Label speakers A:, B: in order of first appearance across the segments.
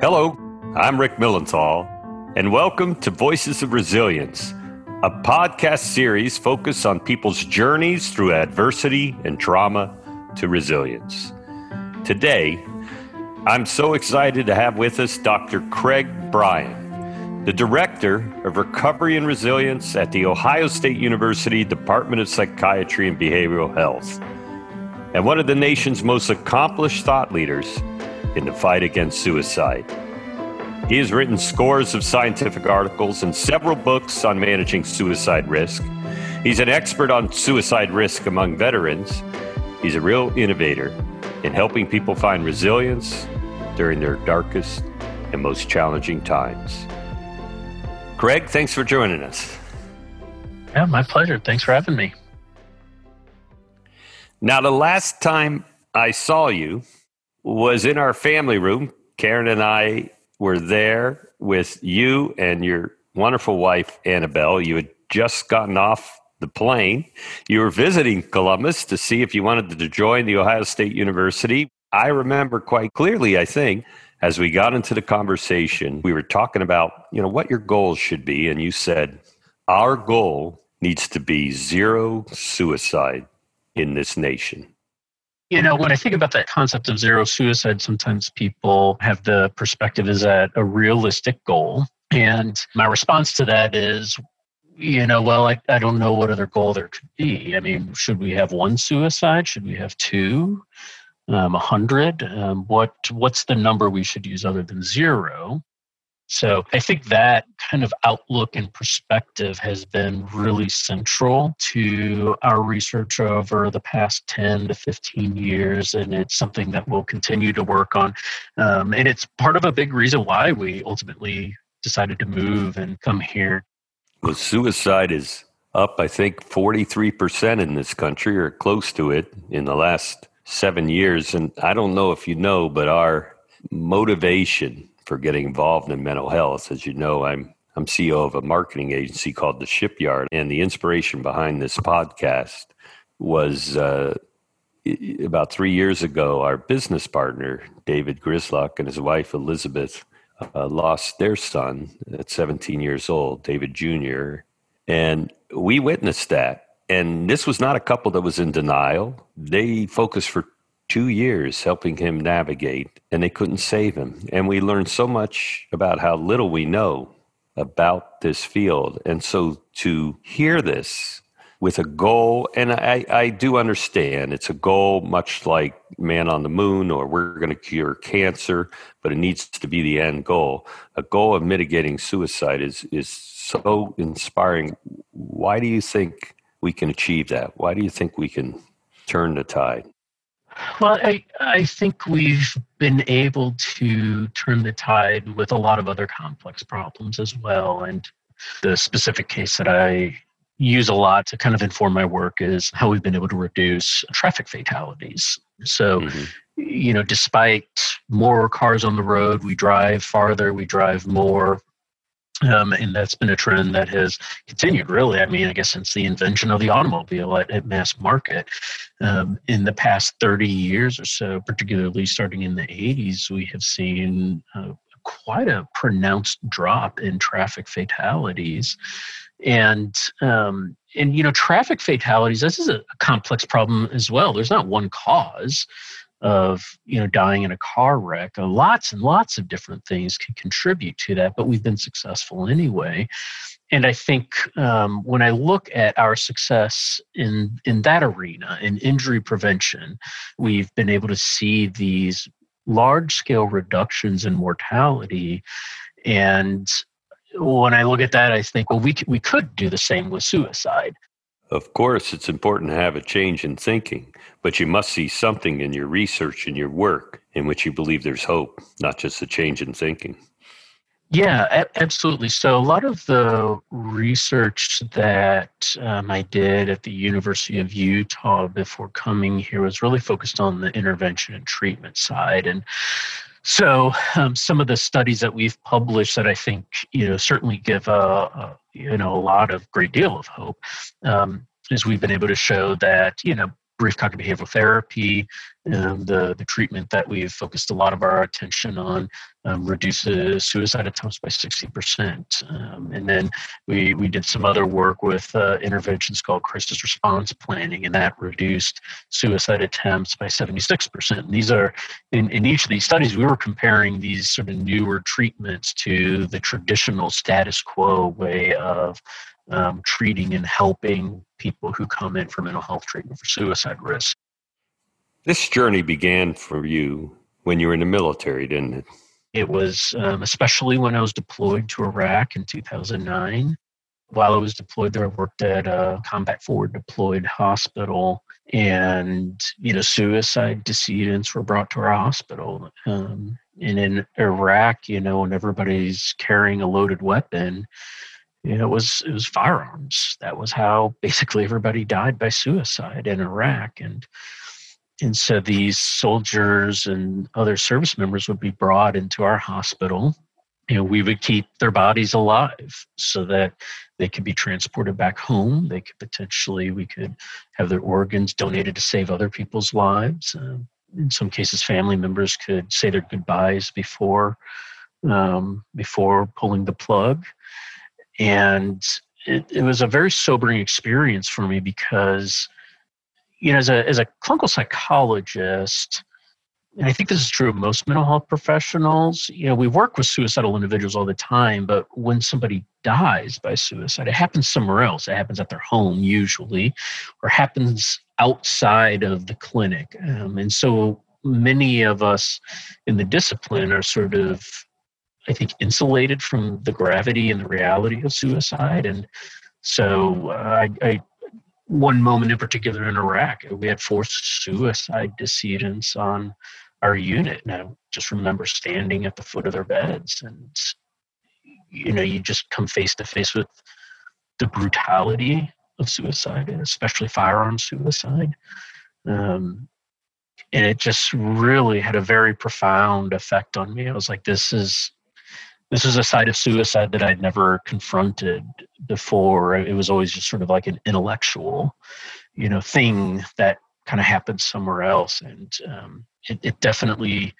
A: Hello, I'm Rick Milenthal, and welcome to Voices of Resilience, a podcast series focused on people's journeys through adversity and trauma to resilience. Today, I'm so excited to have with us Dr. Craig Bryan, the Director of Recovery and Resilience at the Ohio State University Department of Psychiatry and Behavioral Health, and one of the nation's most accomplished thought leaders in the fight against suicide. He has written scores of scientific articles and several books on managing suicide risk. He's an expert on suicide risk among veterans. He's a real innovator in helping people find resilience during their darkest and most challenging times. Greg, thanks for joining us.
B: Yeah, my pleasure. Thanks for having me.
A: Now, the last time I saw you was in our family room. Karen and I were there with you and your wonderful wife, Annabelle. You had just gotten off the plane. You were visiting Columbus to see if you wanted to join the Ohio State University. I remember quite clearly, I think, as we got into the conversation, we were talking about, you know, what your goals should be. And you said, our goal needs to be zero suicide in this nation.
B: You know, when I think about that concept of zero suicide, sometimes people have the perspective is that a realistic goal? And my response to that is, you know, well, I, I don't know what other goal there could be. I mean, should we have one suicide? Should we have two? Um, a hundred? Um, what what's the number we should use other than zero? So I think that kind of outlook and perspective has been really central to our research over the past 10 to 15 years. And it's something that we'll continue to work on. Um, and it's part of a big reason why we ultimately decided to move and come here.
A: Well, suicide is up, I think, 43% in this country or close to it in the last seven years. And I don't know if you know, but our motivation for getting involved in mental health. As you know, I'm I'm CEO of a marketing agency called The Shipyard, and the inspiration behind this podcast was uh, about three years ago. Our business partner David Grislock and his wife Elizabeth uh, lost their son at 17 years old, David Jr., and we witnessed that. And this was not a couple that was in denial. They focused for two years helping him navigate, and they couldn't save him. And we learned so much about how little we know about this field. And so to hear this with a goal, and I, I do understand it's a goal much like man on the moon or we're going to cure cancer, but it needs to be the end goal. A goal of mitigating suicide is, is so inspiring. Why do you think we can achieve that? Why do you think we can turn the tide?
B: Well, I, I think we've been able to turn the tide with a lot of other complex problems as well. And the specific case that I use a lot to kind of inform my work is how we've been able to reduce traffic fatalities. So, mm-hmm. you know, despite more cars on the road, we drive farther, we drive more, um, and that's been a trend that has continued, really. I mean, I guess since the invention of the automobile at, at mass market. Um, in the past 30 years or so, particularly starting in the 80s, we have seen uh, quite a pronounced drop in traffic fatalities. And um, and you know, traffic fatalities. This is a complex problem as well. There's not one cause of you know dying in a car wreck uh, lots and lots of different things can contribute to that but we've been successful anyway. And i think um, when i look at our success in in that arena in injury prevention we've been able to see these large scale reductions in mortality. And when i look at that i think well we, we could do the same with suicide
A: of course, it's important to have a change in thinking, but you must see something in your research and your work in which you believe there's hope, not just a change in thinking.
B: Yeah, absolutely. So, a lot of the research that um, I did at the University of Utah before coming here was really focused on the intervention and treatment side. And so, um, some of the studies that we've published that I think you know certainly give a, a you know a lot of great deal of hope um, is we've been able to show that you know brief cognitive behavioral therapy, um, the, the treatment that we've focused a lot of our attention on, um, reduces suicide attempts by 60%. Um, and then we, we did some other work with uh, interventions called crisis response planning, and that reduced suicide attempts by 76%. And these are, in, in each of these studies, we were comparing these sort of newer treatments to the traditional status quo way of um, treating and helping people who come in for mental health treatment for suicide risk.
A: This journey began for you when you were in the military, didn't it?
B: It was um, especially when I was deployed to Iraq in 2009. While I was deployed there, I worked at a combat forward deployed hospital, and you know, suicide decedents were brought to our hospital. Um, and in Iraq, you know, when everybody's carrying a loaded weapon, you know, it was it was firearms. That was how basically everybody died by suicide in Iraq, and and so these soldiers and other service members would be brought into our hospital. Know, we would keep their bodies alive so that they could be transported back home. They could potentially we could have their organs donated to save other people's lives. Uh, in some cases, family members could say their goodbyes before um, before pulling the plug and it, it was a very sobering experience for me because you know as a as a clinical psychologist and I think this is true of most mental health professionals. You know, we work with suicidal individuals all the time, but when somebody dies by suicide, it happens somewhere else. It happens at their home, usually, or happens outside of the clinic. Um, and so many of us in the discipline are sort of I think, insulated from the gravity and the reality of suicide. And so uh, I, I, one moment in particular in Iraq, we had four suicide decedents on our unit. And I just remember standing at the foot of their beds and, you know, you just come face to face with the brutality of suicide, and especially firearm suicide. Um, and it just really had a very profound effect on me. I was like, this is this is a side of suicide that I'd never confronted before. It was always just sort of like an intellectual, you know, thing that kind of happened somewhere else, and um, it, it, definitely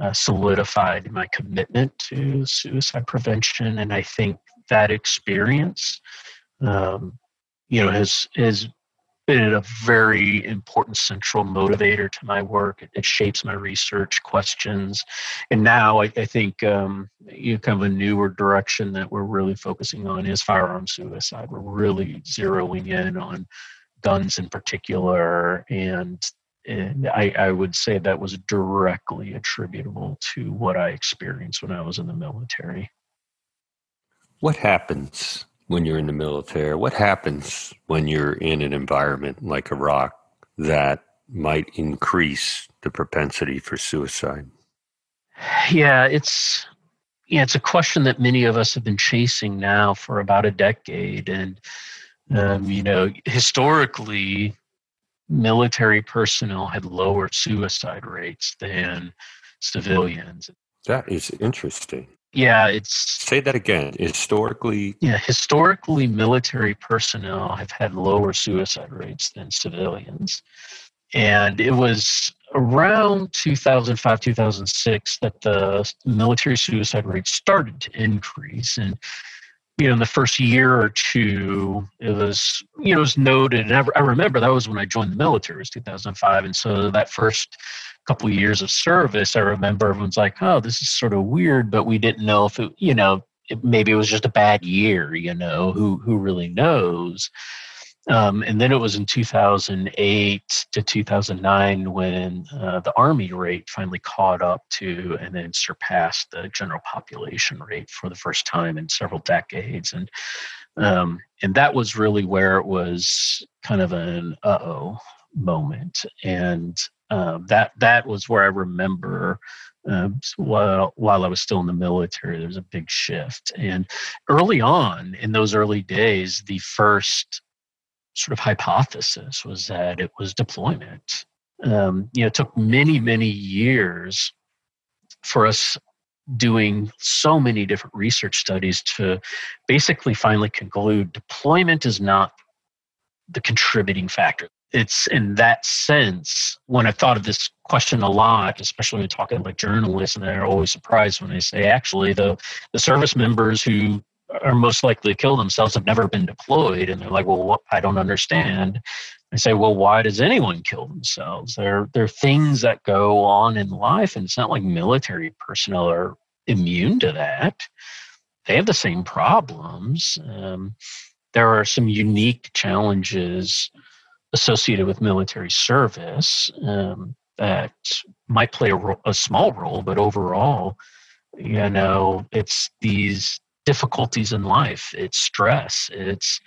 B: uh, solidified my commitment to suicide prevention. And I think that experience, um, you know, has has been a very important central motivator to my work. It, shapes my research questions, and now I, I think um, you know, kind of a newer direction that we're really focusing on is firearm suicide. We're really zeroing in on guns in particular, and and I, I would say that was directly attributable to what I experienced when I was in the military.
A: What happens when you're in the military? What happens when you're in an environment like Iraq that might increase the propensity for suicide?
B: Yeah, it's yeah, it's a question that many of us have been chasing now for about a decade, and um, you know, historically, military personnel had lower suicide rates than civilians.
A: That is interesting.
B: Yeah, it's
A: say that again. Historically,
B: yeah, historically, military personnel have had lower suicide rates than civilians, and it was around 2005 2006 that the military suicide rate started to increase. And you know in the first year or two it was you know it was noted. And I, I remember that was when i joined the military it was 2005 and so that first couple of years of service, I remember everyone's like, "Oh, this is sort of weird," but we didn't know if it, you know, it, maybe it was just a bad year. You know, who who really knows? Um, and then it was in 2008 to 2009 when uh, the Army rate finally caught up to and then surpassed the general population rate for the first time in several decades. And um, and that was really where it was kind of an uh oh moment. And um, that that was where I remember uh, while while I was still in the military, there was a big shift. And early on in those early days, the first sort of hypothesis was that it was deployment. Um, you know, it took many many years for us doing so many different research studies to basically finally conclude deployment is not the contributing factor. It's in that sense when I've thought of this question a lot, especially when talking like journalists, and they're always surprised when they say, actually, the the service members who are most likely to kill themselves have never been deployed, and they're like, well, what? I don't understand. I say, well, why does anyone kill themselves? There, there are things that go on in life, and it's not like military personnel are immune to that. They have the same problems. Um, there are some unique challenges associated with military service um, that might play a, ro- a small role, but overall, you know, it's these difficulties in life. It's stress. It's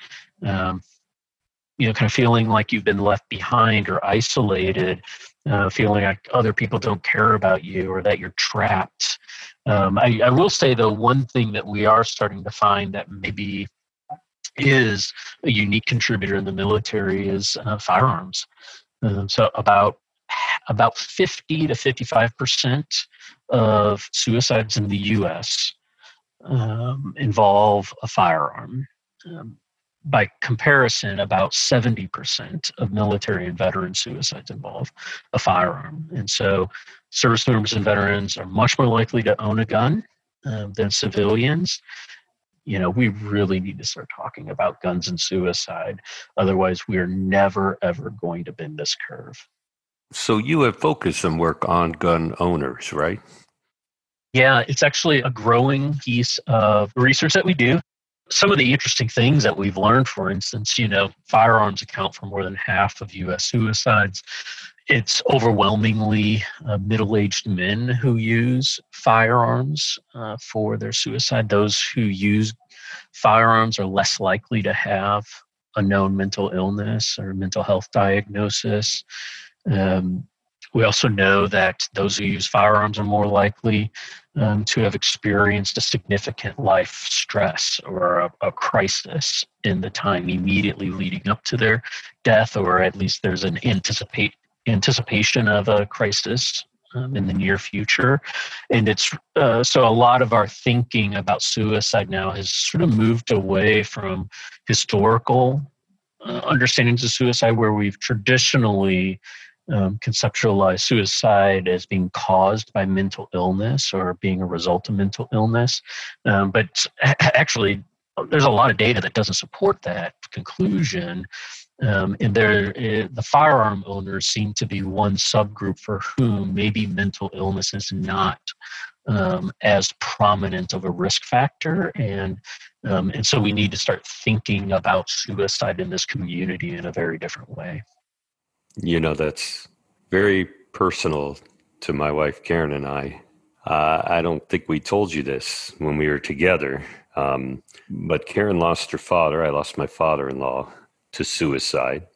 B: um, you know, kind of feeling like you've been left behind or isolated, uh, feeling like other people don't care about you or that you're trapped. Um, I, I will say, though, one thing that we are starting to find that maybe is a unique contributor in the military is uh, firearms. Um, so about about 50 to 55 percent of suicides in the U.S. Um, involve a firearm. Um, by comparison, about 70% of military and veteran suicides involve a firearm. And so, service members and veterans are much more likely to own a gun uh, than civilians you know, we really need to start talking about guns and suicide. Otherwise, we are never, ever going to bend this curve.
A: So, you have focused some work on gun owners, right?
B: Yeah, it's actually a growing piece of research that we do. Some of the interesting things that we've learned, for instance, you know, firearms account for more than half of US suicides it's overwhelmingly uh, middle aged men who use firearms uh, for their suicide. Those who use firearms are less likely to have a known mental illness or mental health diagnosis. Um, we also know that those who use firearms are more likely um, to have experienced a significant life stress or a, a, crisis in the time immediately leading up to their death, or at least there's an anticipate anticipation of a crisis um, in the near future. And it's uh, so a lot of our thinking about suicide now has sort of moved away from historical uh, understandings of suicide, where we've traditionally um, conceptualized suicide as being caused by mental illness or being a result of mental illness. Um, but actually, there's a lot of data that doesn't support that conclusion. Um, and there, uh, the firearm owners seem to be one subgroup for whom maybe mental illness is not um, as prominent of a risk factor, and um, and so we need to start thinking about suicide in this community in a very different way.
A: You know, that's very personal to my wife Karen and I. Uh, I don't think we told you this when we were together, um, but Karen lost her father. I lost my father-in-law to suicide.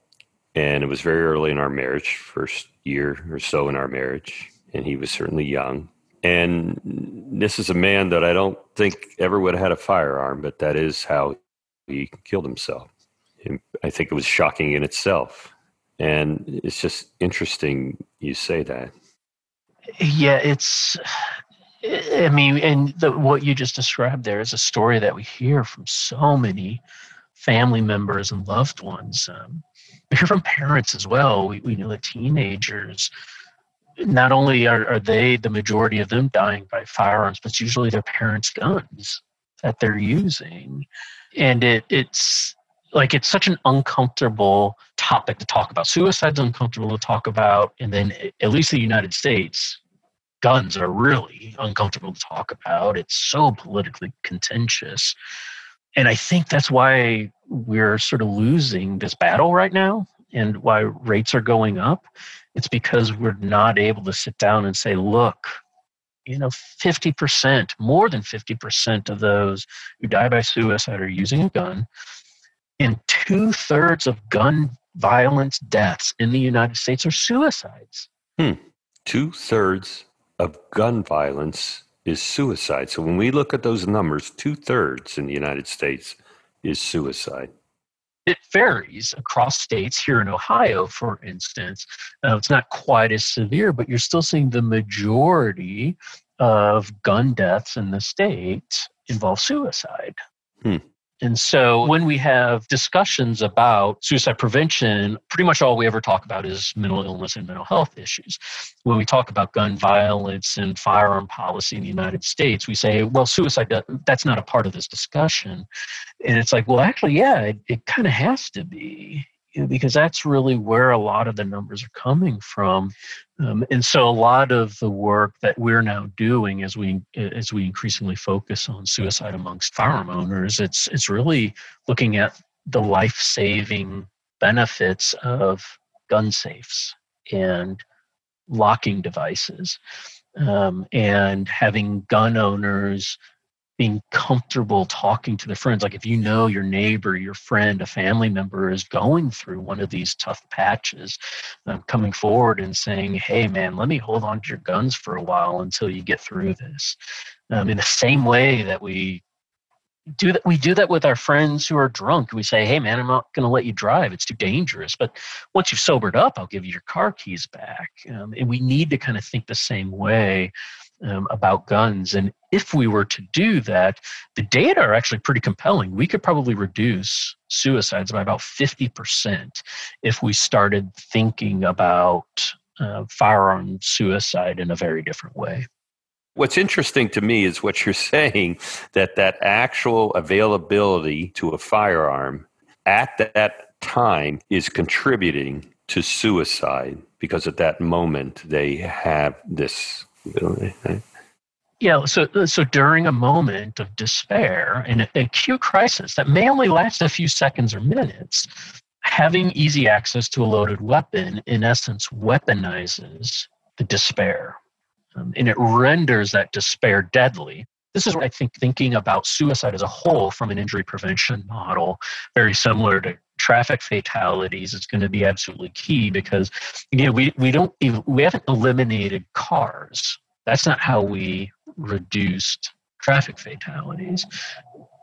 A: And it was very early in our marriage, first year or so in our marriage. And he was certainly young. And this is a man that I don't think ever would have had a firearm, but that is how he killed himself. And I think it was shocking in itself. And it's just interesting you say that.
B: Yeah, it's, I mean, and the, what you just described there is a story that we hear from so many family members and loved ones. Um, we hear from parents as well. We, we know that teenagers, not only are, are they the majority of them dying by firearms, but it's usually their parents' guns that they're using. And it, it's like it's such an uncomfortable topic to talk about. Suicide's uncomfortable to talk about, and then at least the United States, guns are really uncomfortable to talk about. It's so politically contentious and I think that's why we're sort of losing this battle right now and why rates are going up. It's because we're not able to sit down and say, look, you know, 50%, more than 50% of those who die by suicide are using a gun. And two thirds of gun violence deaths in the United States are suicides.
A: Hmm. Two thirds of gun violence is suicide. So when we look at those numbers, two thirds in the United States is suicide.
B: It varies across states. Here in Ohio, for instance, uh, it's not quite as severe, but you're still seeing the majority of gun deaths in the state involve suicide. Hmm. And so when we have discussions about suicide prevention, pretty much all we ever talk about is mental illness and mental health issues. When we talk about gun violence and firearm policy in the United States, we say, well, suicide, that's not a part of this discussion. And it's like, well, actually, yeah, it, it kind of has to be because that's really where a lot of the numbers are coming from. Um, and so a lot of the work that we're now doing as we as we increasingly focus on suicide amongst firearm owners, it's it's really looking at the life-saving benefits of gun safes and locking devices um, and having gun owners being comfortable talking to their friends. Like if you know your neighbor, your friend, a family member is going through one of these tough patches, um, coming forward and saying, "Hey, man, let me hold on to your guns for a while until you get through this." Um, in the same way that we do that, we do that with our friends who are drunk. We say, "Hey, man, I'm not going to let you drive; it's too dangerous." But once you've sobered up, I'll give you your car keys back. Um, and we need to kind of think the same way um, about guns. And if we were to do that, the data are actually pretty compelling. We could probably reduce suicides by about 50% if we started thinking about uh, firearm suicide in a very different way.
A: What's interesting to me is what you're saying that that actual availability to a firearm at that time is contributing to suicide because at that moment they have this
B: yeah, so so during a moment of despair and acute crisis that may only last a few seconds or minutes, having easy access to a loaded weapon in essence weaponizes the despair, um, and it renders that despair deadly. This is what I think thinking about suicide as a whole from an injury prevention model, very similar to traffic fatalities is going to be absolutely key because you know we, we don't we haven't eliminated cars. That's not how we reduced traffic fatalities.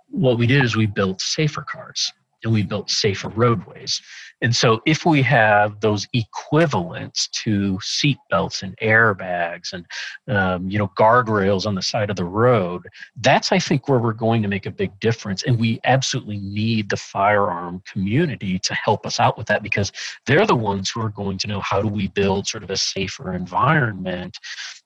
B: What we did is we built safer cars and we built safer roadways. And so, if we have those equivalents to seat belts and airbags and um, you know guardrails on the side of the road, that's I think where we're going to make a big difference. And we absolutely need the firearm community to help us out with that because they're the ones who are going to know how do we build sort of a safer environment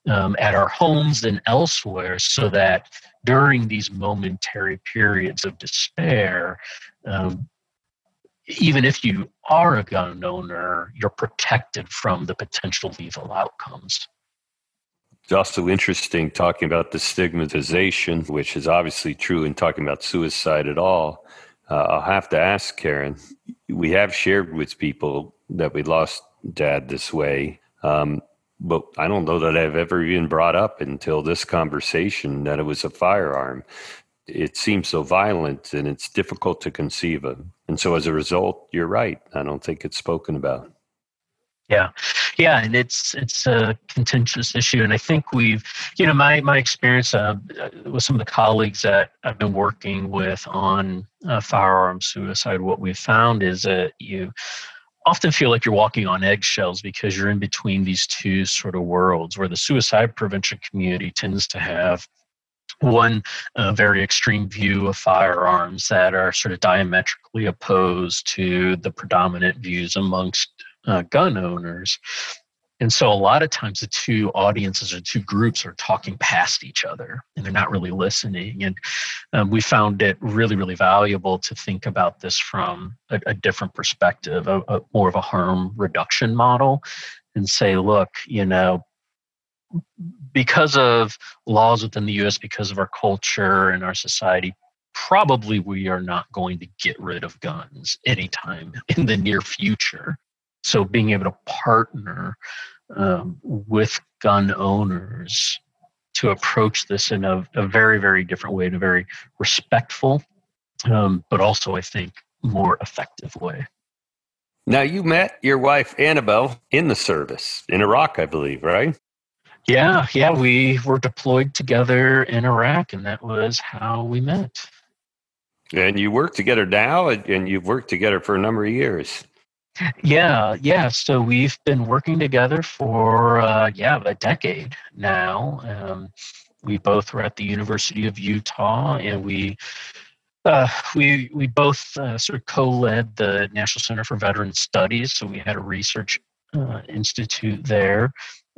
B: um, at our homes and elsewhere, so that during these momentary periods of despair, um, even if you are a gun owner, you're protected from the potential lethal outcomes.
A: It's also interesting talking about the stigmatization, which is obviously true in talking about suicide at all. Uh, I'll have to ask Karen. We have shared with people that we lost dad this way, um, but I don't know that I've ever even brought up until this conversation that it was a firearm it seems so violent and it's difficult to conceive of. And so as a result, you're right. I don't think it's spoken about.
B: Yeah, yeah, and it's it's a contentious issue, and I think we've, you know, my my experience uh, with some of the colleagues that I've been working with on uh, firearm suicide, what we've found is that you often feel like you're walking on eggshells because you're in between these two sort of worlds, where the suicide prevention community tends to have one uh, very extreme view of firearms that are sort of diametrically opposed to the predominant views amongst uh, gun owners. And so, a lot of times, the two audiences or two groups are talking past each other and they're not really listening. And um, we found it really, really valuable to think about this from a, a different perspective, a, a more of a harm reduction model, and say, look, you know, because of laws within the US, because of our culture and our society, probably we are not going to get rid of guns anytime in the near future. So being able to partner um, with gun owners to approach this in a, a, very, very different way, in a very respectful, um, but also, I think, more effective way.
A: Now, you met your wife, Annabelle, in the service in Iraq, I believe, right?
B: Yeah, yeah, we were deployed together in Iraq, and that was how we met.
A: And you work together now, and you've worked together for a number of years.
B: Yeah, yeah. So we've been working together for uh, yeah a decade now. Um, we both were at the University of Utah, and we Uh, we we both uh, sort of co-led the National Center for Veteran Studies, so we had a research uh, institute there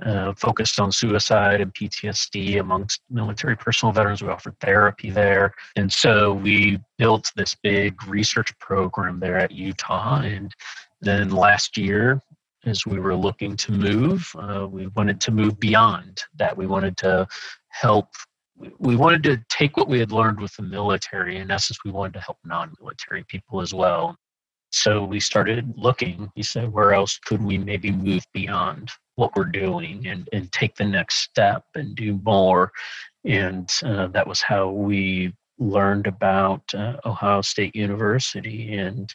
B: uh, focused on suicide and PTSD amongst military personnel veterans. We offered therapy there, and so we built this big research program there at Utah. And then last year, as we were looking to move, uh, we wanted to move beyond that. We wanted to help we wanted to take what we had learned with the military. In essence, we wanted to help non military people as well. So we started looking. We said, where else could we maybe move beyond what we're doing and, and take the next step and do more? And uh, that was how we learned about uh, Ohio State University and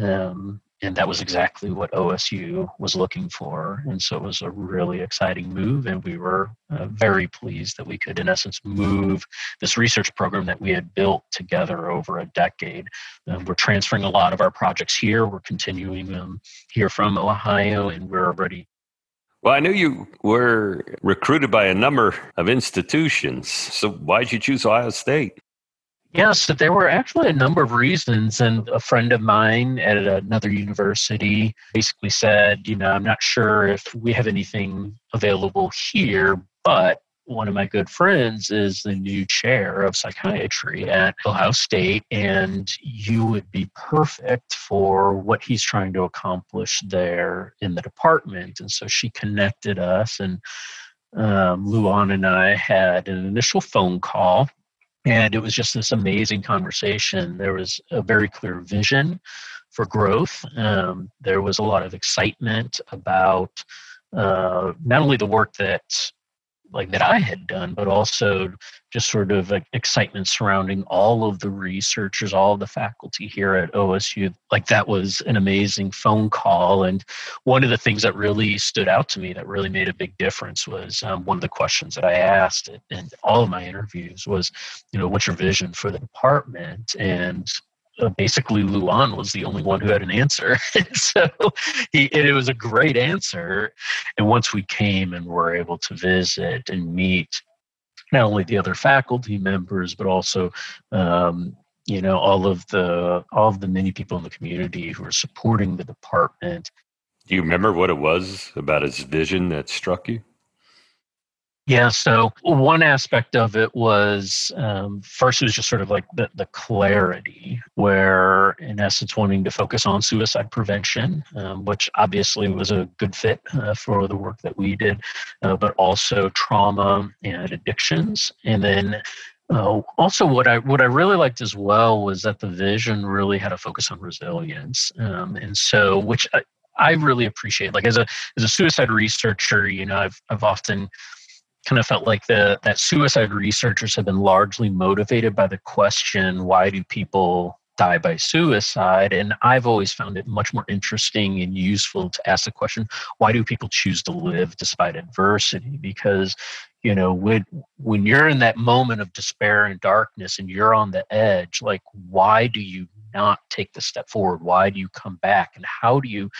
B: um, and that was exactly what OSU was looking for. And so it was a really exciting move, and we were uh, very pleased that we could, in essence, move this research program that we had built together over a decade. Uh, we're transferring a lot of our projects here. We're continuing them here from Ohio, and we're already.
A: Well, I knew you were recruited by a number of institutions. So why did you choose Ohio State?
B: Yes, there were actually a number of reasons. And a friend of mine at another university basically said, you know, I'm not sure if we have anything available here, but one of my good friends is the new chair of psychiatry at Ohio State, and you would be perfect for what he's trying to accomplish there in the department. And so she connected us, and um, Luan and I had an initial phone call and it was just this amazing conversation. There was a very clear vision for growth. Um, there was a lot of excitement about uh, not only the work that like that I had done, but also just sort of excitement surrounding all of the researchers, all of the faculty here at OSU. Like that was an amazing phone call. And one of the things that really stood out to me that really made a big difference was um, one of the questions that I asked in all of my interviews was, you know, what's your vision for the department? And uh, basically Luan was the only one who had an answer. so he, it was a great answer. And once we came and were able to visit and meet not only the other faculty members, but also, um, you know, all of the all of the many people in the community who are supporting the department.
A: Do you remember what it was about his vision that struck you?
B: Yeah, so one aspect of it was um, first, it was just sort of like the, the clarity, where in essence, wanting to focus on suicide prevention, um, which obviously was a good fit uh, for the work that we did, uh, but also trauma and addictions. And then uh, also, what I what I really liked as well was that the vision really had a focus on resilience, um, and so which I, I really appreciate. Like as a as a suicide researcher, you know, I've I've often kind of felt like the that suicide researchers have been largely motivated by the question why do people die by suicide? And i've always found it much more interesting and useful to ask the question why do people choose to live despite adversity? Because you know when when you're in that moment of despair and darkness and you're on the edge like why do you not take the step forward? Why do you come back? And how do you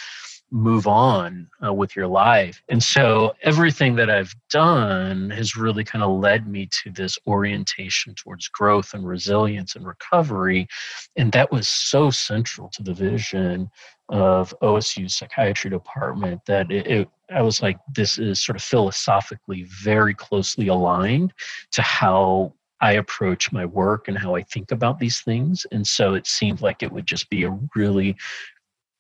B: move on uh, with your life. And so everything that I've done has really kind of led me to this orientation towards growth and resilience and recovery. And that was so central to the vision of OSU's psychiatry department that it, it, I was like, this is sort of philosophically very closely aligned to how I approach my work and how I think about these things. And so it seemed like it would just be a really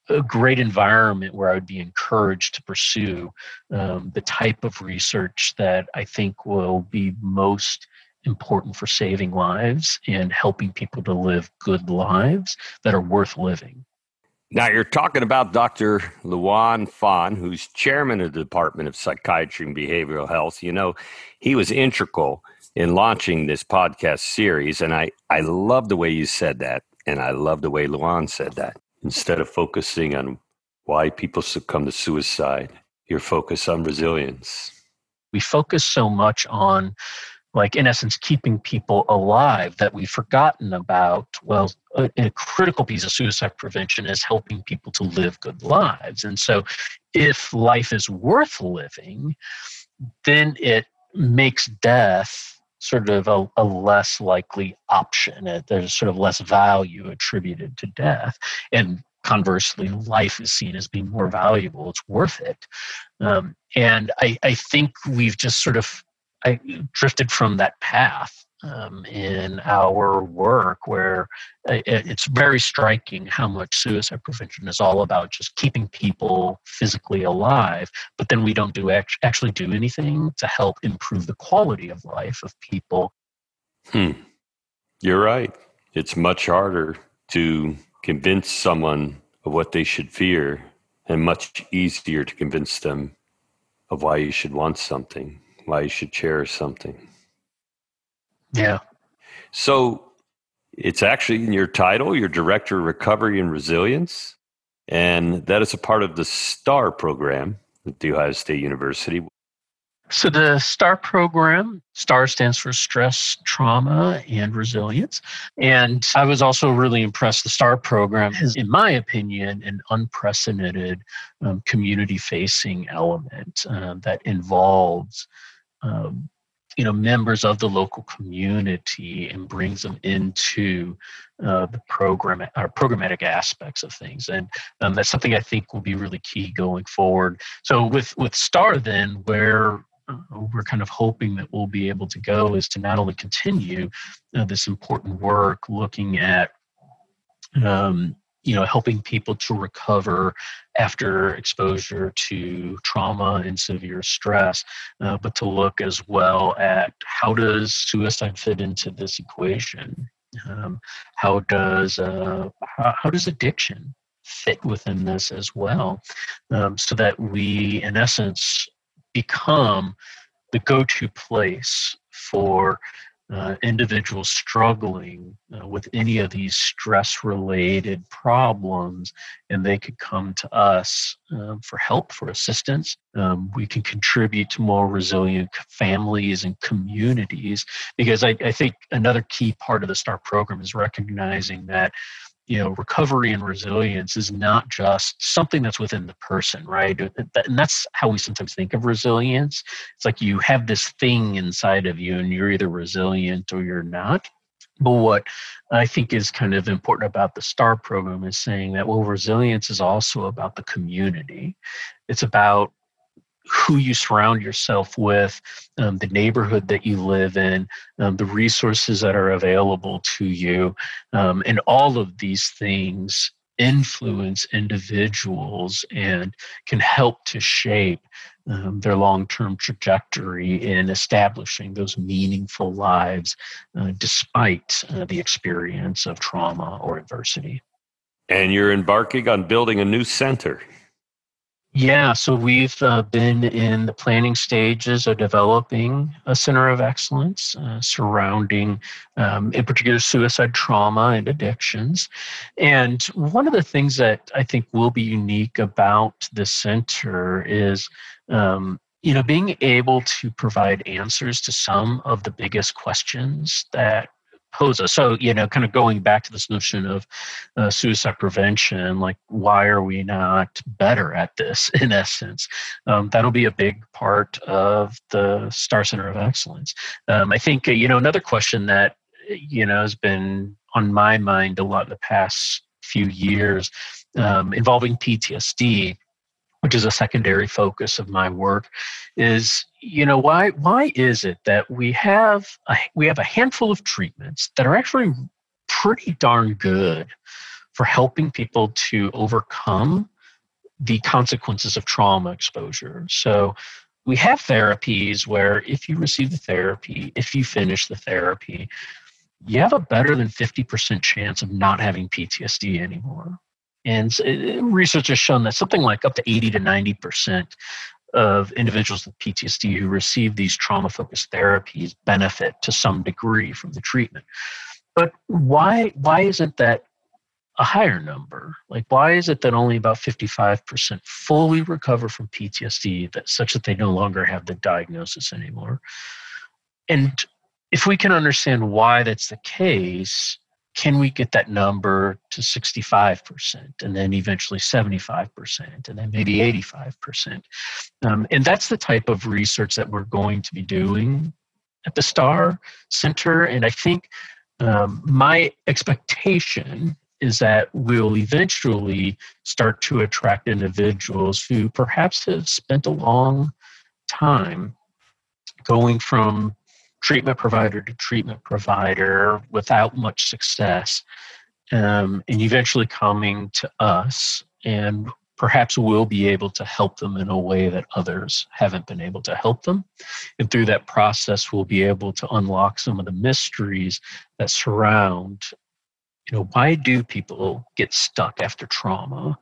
B: a great environment where I would be encouraged to pursue um, the type of research that I think will be most important for saving lives and helping people to live good lives that are worth living.
A: Now, you're talking about Dr. Luan Phan, who's chairman of the Department of Psychiatry and Behavioral Health. You know, he was integral in launching this podcast series, and I, I love the way you said that, and I love the way Luan said that instead of focusing on why people succumb to suicide, you're focused on resilience.
B: We focus so much on, like, in essence, keeping people alive that we've forgotten about. Well, a, a critical piece of suicide prevention is helping people to live good lives. And so, if life is worth living, then it makes death sort of a, a less likely option. There's sort of less value attributed to death. And conversely, life is seen as being more valuable. It's worth it. Um, and I, I think we've just sort of I drifted from that path um, in our work where it's very striking how much suicide prevention is all about just keeping people physically alive but then we don't do actually do anything to help improve the quality of life of people.
A: Hmm. You're right. It's much harder to convince someone of what they should fear and much easier to convince them of why you should want something why you should cherish something
B: yeah.
A: So it's actually in your title, your Director of Recovery and Resilience. And that is a part of the STAR program at The Ohio State University.
B: So the STAR program, STAR stands for stress, trauma, and resilience. And I was also really impressed. The STAR program is, in my opinion, an unprecedented um, community facing element uh, that involves um, you know members of the local community and brings them into uh, the program or programmatic aspects of things. And um, that's something i think will be really key going forward. So with with star then where uh, we're kind of hoping that we'll be able to go is to not only continue uh, this important work looking at um, you know helping people to recover after exposure to trauma and severe stress uh, but to look as well at how does suicide fit into this equation? Um, how does uh, how, how, does addiction fit within this as well? Um, so that we in essence become the go-to place for uh, individuals struggling uh, with any of these stress related problems, and they could come to us um, for help, for assistance. Um, we can contribute to more resilient families and communities because I, I think another key part of the STAR program is recognizing that you know recovery and resilience is not just something that's within the person right? And that's how we sometimes think of resilience. It's like you have this thing inside of you and you're either resilient or you're not. But what I think is kind of important about the STAR program is saying that, well, resilience is also about the community. It's about who you surround yourself with, um, the neighborhood that you live in, um, the resources that are available to you, um, and all of these things influence individuals and can help to shape um, their long term trajectory in establishing those meaningful lives uh, despite uh, the experience of trauma or adversity.
A: And you're embarking on building a new center.
B: Yeah, so we've uh, been in the planning stages of developing a center of excellence uh, surrounding, um, in particular, suicide trauma and addictions. And one of the things that I think will be unique about the center is. Um, you know, being able to provide answers to some of the biggest questions that pose us. So, you know, kind of going back to this notion of uh, suicide prevention, like why are we not better at this in essence? Um, that'll be a big part of the Star Center of Excellence. Um, I think, uh, you know, another question that, you know, has been on my mind a lot in the past few years um, involving PTSD which is a secondary focus of my work, is you know why why is it that we have a, we have a handful of treatments that are actually pretty darn good for helping people to overcome the consequences of trauma exposure. So we have therapies where if you receive the therapy, if you finish the therapy, you have a better than 50% chance of not having PTSD anymore. And uh, research has shown that something like up to 80 to 90% of individuals with PTSD who receive these trauma focused therapies benefit to some degree from the treatment. But why, why isn't that a higher number? Like, why is it that only about 55% fully recover from PTSD that, such that they no longer have the diagnosis anymore? And if we can understand why that's the case, can we get that number to 65% and then eventually 75% and then maybe 85%? Um, and that's the type of research that we're going to be doing at the Star Center, and I think um, my expectation is that we'll eventually start to attract individuals who perhaps have spent a long time going from treatment provider to treatment provider without much success, um, and eventually coming to us and perhaps we'll be able to help them in a way that others haven't been able to help them. And through that process, we'll be able to unlock some of the mysteries that surround, you know, why do people get stuck after trauma?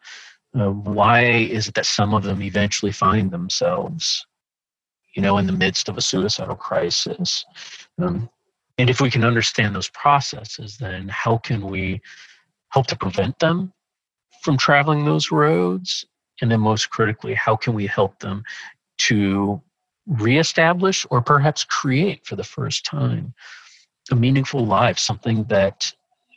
B: Uh, why is it that some of them eventually find themselves, you know, in the midst of a suicidal crisis? Um, and if we can understand those processes, then how can we help to prevent them from traveling those roads? And then, most critically, how can we help them to reestablish or perhaps create for the first time a meaningful life, something that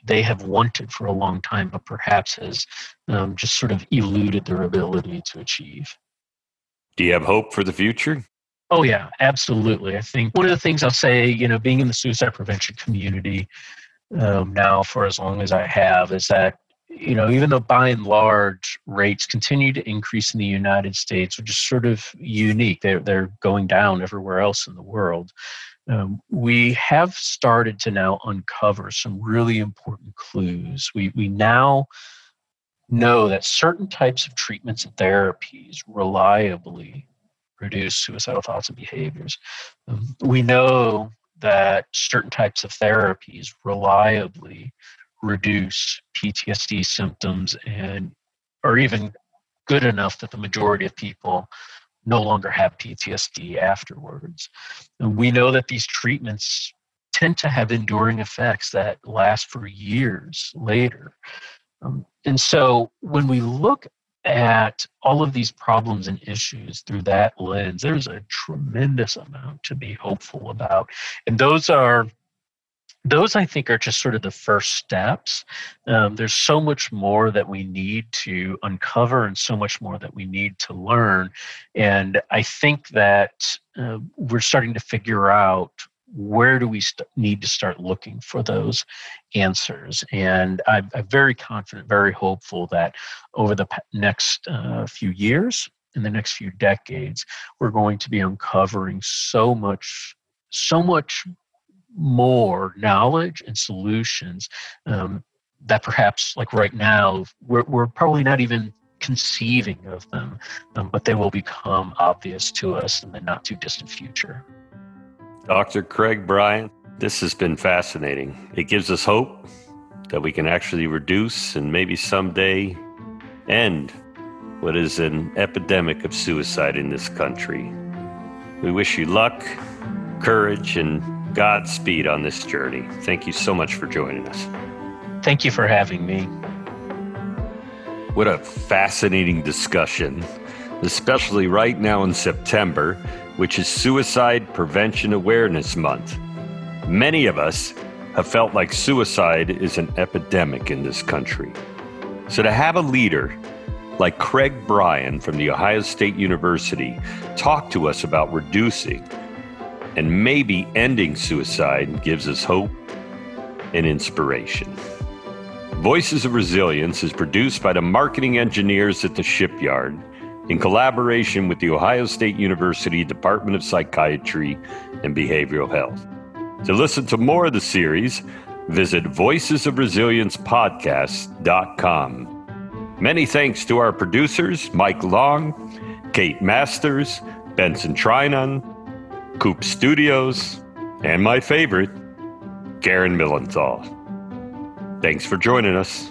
B: they have wanted for a long time, but perhaps has um, just sort of eluded their ability to achieve.
A: Do you have hope for the future?
B: Oh, yeah, absolutely. I think one of the things I'll say, you know, being in the suicide prevention community um, now for as long as I have, is that you know, even though by and large rates continue to increase in the United States, which is sort of unique, they're, they're going down everywhere else in the world. Um, we have started to now uncover some really important clues. We, we now know that certain types of treatments and therapies reliably reduce suicidal thoughts and behaviors. Um, we know that certain types of therapies reliably reduce PTSD symptoms and are even good enough that the majority of people no longer have PTSD afterwards. And we know that these treatments tend to have enduring effects that last for years later. Um, and so when we look at all of these problems and issues through that lens, there's a tremendous amount to be hopeful about. And those are those I think are just sort of the first steps. Um, there's so much more that we need to uncover and so much more that we need to learn. And I think that uh, we're starting to figure out where do we st- need to start looking for those answers. And I'm, I'm very confident, very hopeful that over the next uh, few years, in the next few decades, we're going to be uncovering so much so much more knowledge and solutions um, that perhaps like right now we're, we're probably not even conceiving of them um, but they will become obvious to us in the not too distant future
A: dr craig bryan this has been fascinating it gives us hope that we can actually reduce and maybe someday end what is an epidemic of suicide in this country we wish you luck courage and Godspeed on this journey. Thank you so much for joining us.
B: Thank you for having me.
A: What a fascinating discussion, especially right now in September, which is Suicide Prevention Awareness Month. Many of us have felt like suicide is an epidemic in this country. So to have a leader like Craig Bryan from The Ohio State University talk to us about reducing and maybe ending suicide gives us hope and inspiration. Voices of Resilience is produced by the marketing engineers at the shipyard in collaboration with the Ohio State University Department of Psychiatry and Behavioral Health. To listen to more of the series, visit Voices of Resilience voicesofresiliencepodcast.com. Many thanks to our producers, Mike Long, Kate Masters, Benson Trinon, Coop Studios, and my favorite, Karen Milenthal. Thanks for joining us.